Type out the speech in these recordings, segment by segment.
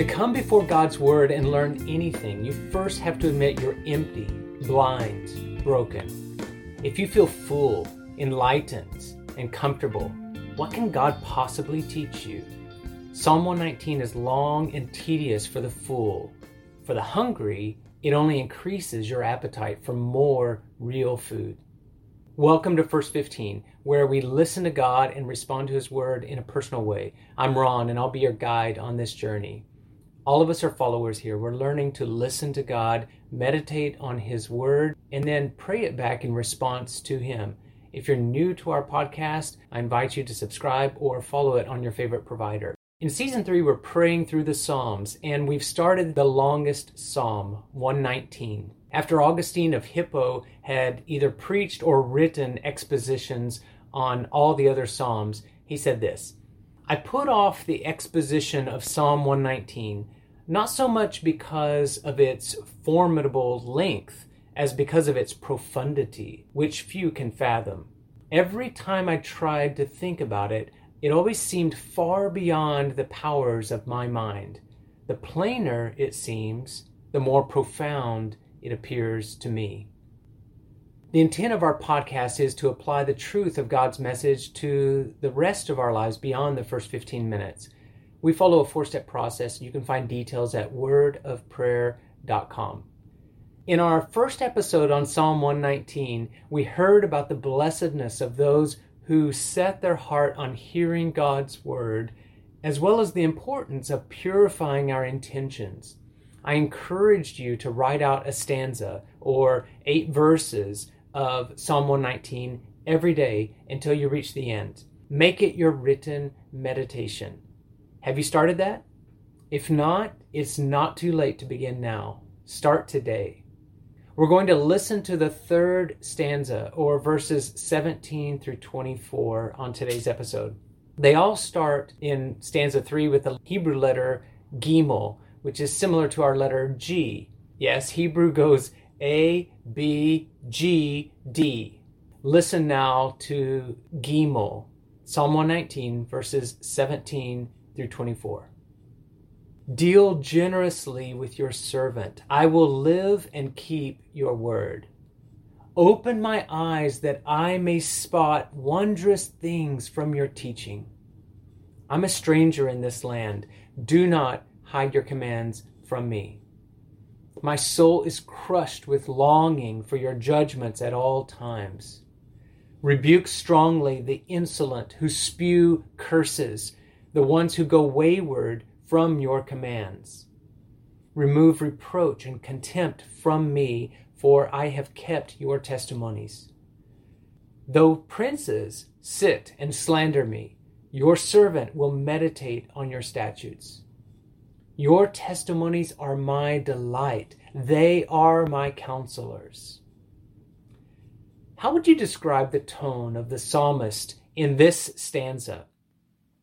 To come before God's Word and learn anything, you first have to admit you're empty, blind, broken. If you feel full, enlightened, and comfortable, what can God possibly teach you? Psalm 119 is long and tedious for the fool. For the hungry, it only increases your appetite for more real food. Welcome to First 15, where we listen to God and respond to His Word in a personal way. I'm Ron, and I'll be your guide on this journey. All of us are followers here. We're learning to listen to God, meditate on His Word, and then pray it back in response to Him. If you're new to our podcast, I invite you to subscribe or follow it on your favorite provider. In season three, we're praying through the Psalms, and we've started the longest Psalm, 119. After Augustine of Hippo had either preached or written expositions on all the other Psalms, he said this I put off the exposition of Psalm 119, not so much because of its formidable length as because of its profundity, which few can fathom. Every time I tried to think about it, it always seemed far beyond the powers of my mind. The plainer it seems, the more profound it appears to me. The intent of our podcast is to apply the truth of God's message to the rest of our lives beyond the first 15 minutes. We follow a four step process. You can find details at wordofprayer.com. In our first episode on Psalm 119, we heard about the blessedness of those who set their heart on hearing God's word, as well as the importance of purifying our intentions. I encouraged you to write out a stanza or eight verses of Psalm 119 every day until you reach the end. Make it your written meditation. Have you started that? If not, it's not too late to begin now. Start today. We're going to listen to the third stanza, or verses 17 through 24, on today's episode. They all start in stanza 3 with the Hebrew letter Gimel, which is similar to our letter G. Yes, Hebrew goes A, B, G, D. Listen now to Gimel, Psalm 119, verses 17 through 24. Deal generously with your servant. I will live and keep your word. Open my eyes that I may spot wondrous things from your teaching. I'm a stranger in this land. Do not hide your commands from me. My soul is crushed with longing for your judgments at all times. Rebuke strongly the insolent who spew curses, the ones who go wayward from your commands. Remove reproach and contempt from me, for I have kept your testimonies. Though princes sit and slander me, your servant will meditate on your statutes. Your testimonies are my delight, they are my counselors. How would you describe the tone of the psalmist in this stanza?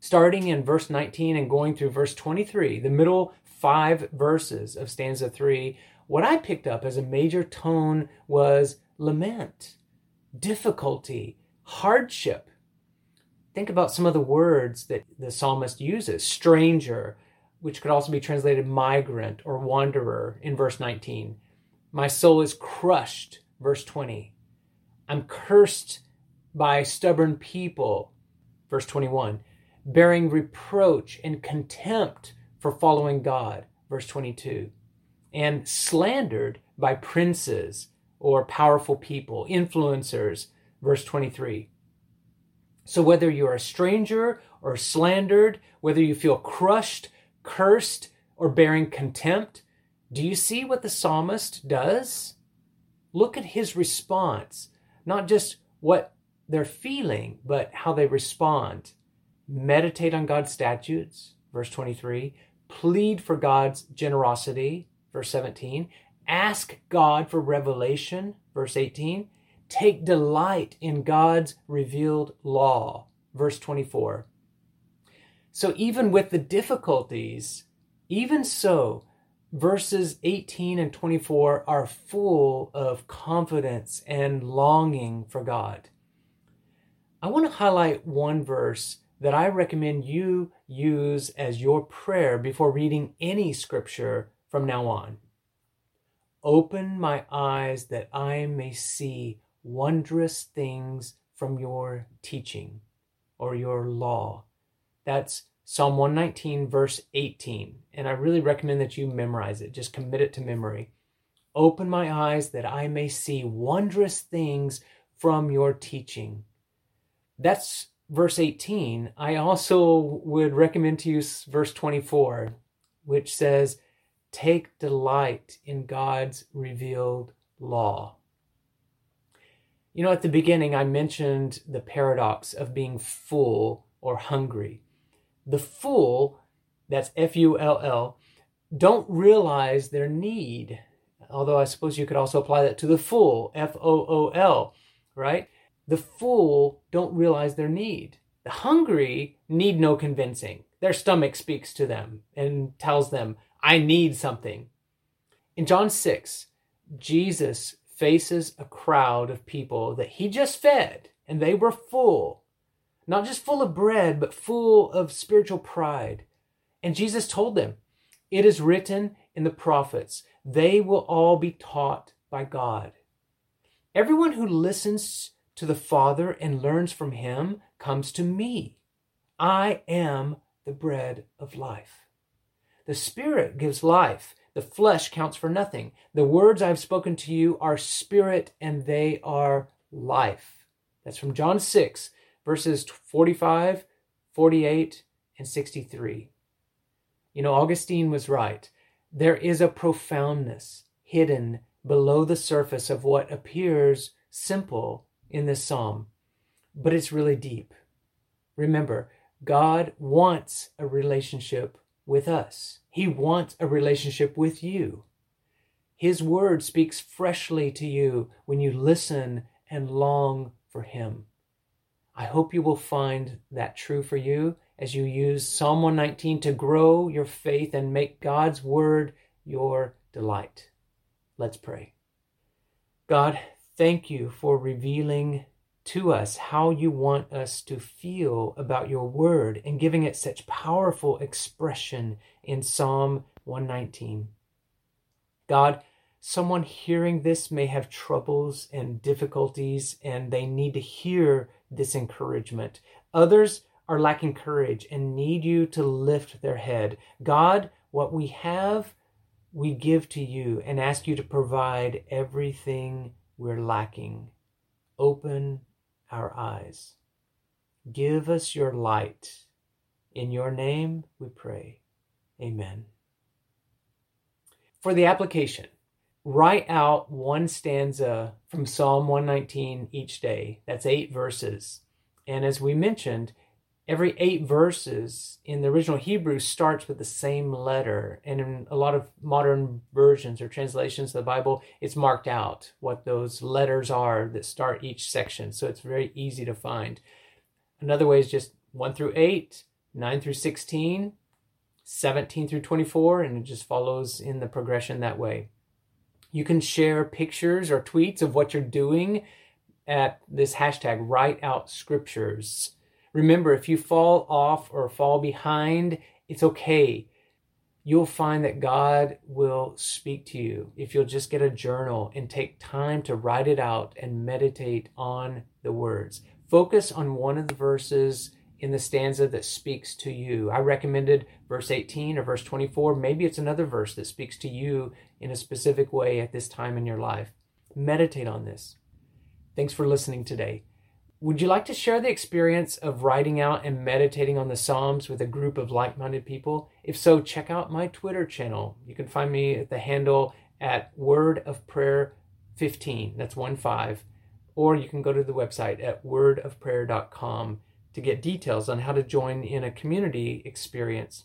Starting in verse 19 and going through verse 23, the middle five verses of stanza 3, what I picked up as a major tone was lament, difficulty, hardship. Think about some of the words that the psalmist uses stranger, which could also be translated migrant or wanderer in verse 19. My soul is crushed, verse 20. I'm cursed by stubborn people, verse 21 bearing reproach and contempt for following God, verse 22, and slandered by princes or powerful people, influencers, verse 23. So whether you're a stranger or slandered, whether you feel crushed, cursed, or bearing contempt, do you see what the psalmist does? Look at his response, not just what they're feeling, but how they respond meditate on God's statutes, verse 23, plead for God's generosity, verse 17, ask God for revelation, verse 18, take delight in God's revealed law, verse 24. So, even with the difficulties, even so, verses 18 and 24 are full of confidence and longing for God. I want to highlight one verse that I recommend you use as your prayer before reading any scripture from now on. Open my eyes that I may see wondrous things from your teaching or your law. That's Psalm 119, verse 18. And I really recommend that you memorize it. Just commit it to memory. Open my eyes that I may see wondrous things from your teaching. That's verse 18. I also would recommend to use verse 24, which says, Take delight in God's revealed law. You know, at the beginning, I mentioned the paradox of being full or hungry. The full, that's F U L L, don't realize their need. Although I suppose you could also apply that to the full, F O O L, right? The fool don't realize their need. The hungry need no convincing. Their stomach speaks to them and tells them, I need something. In John 6, Jesus faces a crowd of people that he just fed, and they were full. Not just full of bread, but full of spiritual pride. And Jesus told them, It is written in the prophets, they will all be taught by God. Everyone who listens to the Father and learns from him comes to me. I am the bread of life. The Spirit gives life. The flesh counts for nothing. The words I've spoken to you are spirit and they are life. That's from John 6, verses 45, 48, and 63. You know, Augustine was right. There is a profoundness hidden below the surface of what appears simple in this psalm, but it's really deep. Remember, God wants a relationship with us. He wants a relationship with you. His word speaks freshly to you when you listen and long for Him. I hope you will find that true for you as you use Psalm 119 to grow your faith and make God's word your delight. Let's pray. God, thank you for revealing to us how you want us to feel about your word and giving it such powerful expression in Psalm 119. God, someone hearing this may have troubles and difficulties and they need to hear this encouragement. Others are lacking courage and need you to lift their head. God, what we have, we give to you and ask you to provide everything we're lacking. Open our eyes. Give us your light. In your name we pray. Amen. For the application, write out one stanza from Psalm 119 each day. That's eight verses. And as we mentioned, every eight verses in the original Hebrew starts with the same letter. And in a lot of modern versions or translations of the Bible, it's marked out what those letters are that start each section. So it's very easy to find. Another way is just 1 through 8, 9 through 16, 17 through 24, and it just follows in the progression that way. You can share pictures or tweets of what you're doing at this hashtag, write out scriptures. Remember, if you fall off or fall behind, it's okay. You'll find that God will speak to you if you'll just get a journal and take time to write it out and meditate on the words. Focus on one of the verses in the stanza that speaks to you. I recommended verse 18 or verse 24. Maybe it's another verse that speaks to you in a specific way at this time in your life. Meditate on this. Thanks for listening today. Would you like to share the experience of writing out and meditating on the Psalms with a group of like minded people? If so, check out my Twitter channel. You can find me at the handle at Word of Prayer 15. That's 1 5. Or you can go to the website at wordofprayer.com to get details on how to join in a community experience.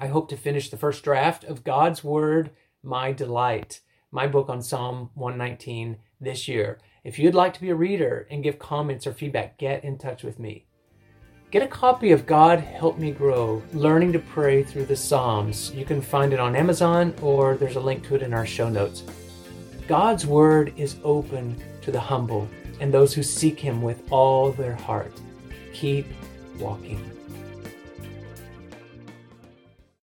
I hope to finish the first draft of God's Word, My Delight, my book on Psalm 119 this year. If you'd like to be a reader and give comments or feedback, get in touch with me. Get a copy of God Help Me Grow Learning to Pray Through the Psalms. You can find it on Amazon or there's a link to it in our show notes. God's Word is open to the humble and those who seek Him with all their heart. Keep walking.